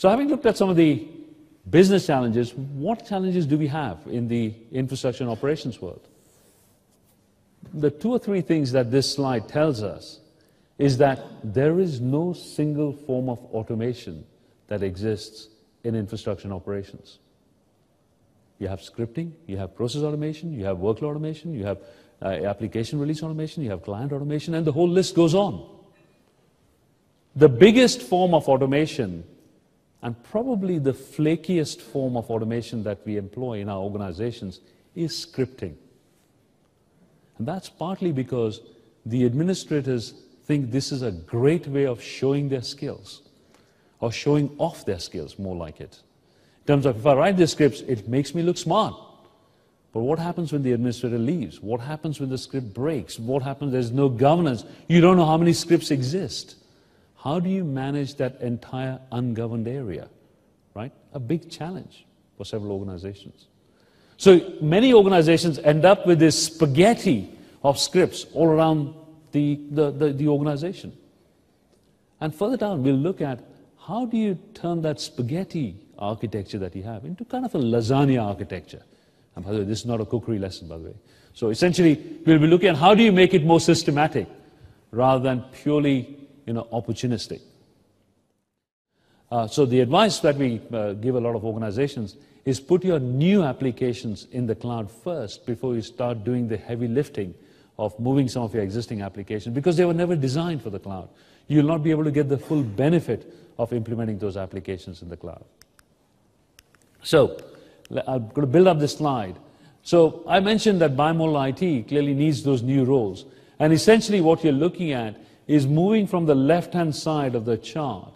So having looked at some of the business challenges, what challenges do we have in the infrastructure and operations world? The two or three things that this slide tells us is that there is no single form of automation that exists in infrastructure and operations. You have scripting, you have process automation, you have workload automation, you have uh, application release automation, you have client automation, and the whole list goes on. The biggest form of automation, and probably the flakiest form of automation that we employ in our organizations, is scripting. And that's partly because the administrators think this is a great way of showing their skills, or showing off their skills, more like it. In terms of if I write the scripts, it makes me look smart. But what happens when the administrator leaves? What happens when the script breaks? What happens there's no governance? You don't know how many scripts exist. How do you manage that entire ungoverned area? Right? A big challenge for several organizations. So many organizations end up with this spaghetti of scripts all around the, the, the, the organization. And further down, we'll look at how do you turn that spaghetti architecture that you have into kind of a lasagna architecture. And by the way, this is not a cookery lesson, by the way. So essentially, we'll be looking at how do you make it more systematic rather than purely you know, opportunistic. Uh, so the advice that we uh, give a lot of organizations is put your new applications in the cloud first before you start doing the heavy lifting of moving some of your existing applications because they were never designed for the cloud. You'll not be able to get the full benefit of implementing those applications in the cloud. So, I'm going to build up this slide. So, I mentioned that bimodal IT clearly needs those new roles. And essentially, what you're looking at is moving from the left hand side of the chart,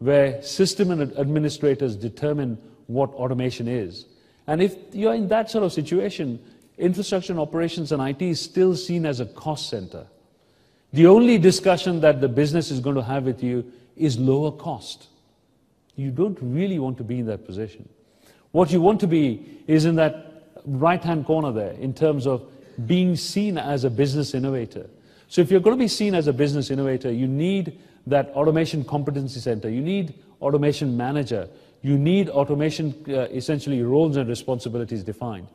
where system administrators determine what automation is. And if you're in that sort of situation, infrastructure and operations and IT is still seen as a cost center. The only discussion that the business is going to have with you is lower cost. You don't really want to be in that position. What you want to be is in that right hand corner there in terms of being seen as a business innovator. So if you're going to be seen as a business innovator, you need that automation competency center. You need automation manager. You need automation, uh, essentially, roles and responsibilities defined.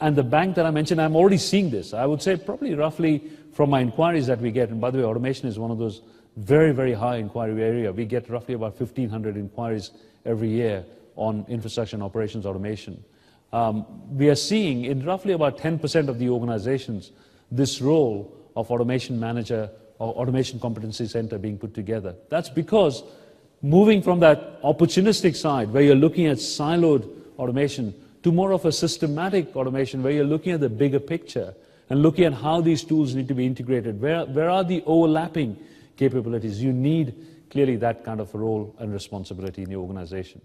And the bank that I mentioned, I'm already seeing this. I would say probably roughly from my inquiries that we get, and by the way, automation is one of those very, very high inquiry area. We get roughly about 1,500 inquiries every year on infrastructure and operations automation. Um, we are seeing in roughly about 10% of the organizations this role of automation manager or automation competency center being put together. That's because moving from that opportunistic side where you're looking at siloed automation to more of a systematic automation where you're looking at the bigger picture and looking at how these tools need to be integrated. Where, where are the overlapping capabilities? You need clearly that kind of role and responsibility in the organization.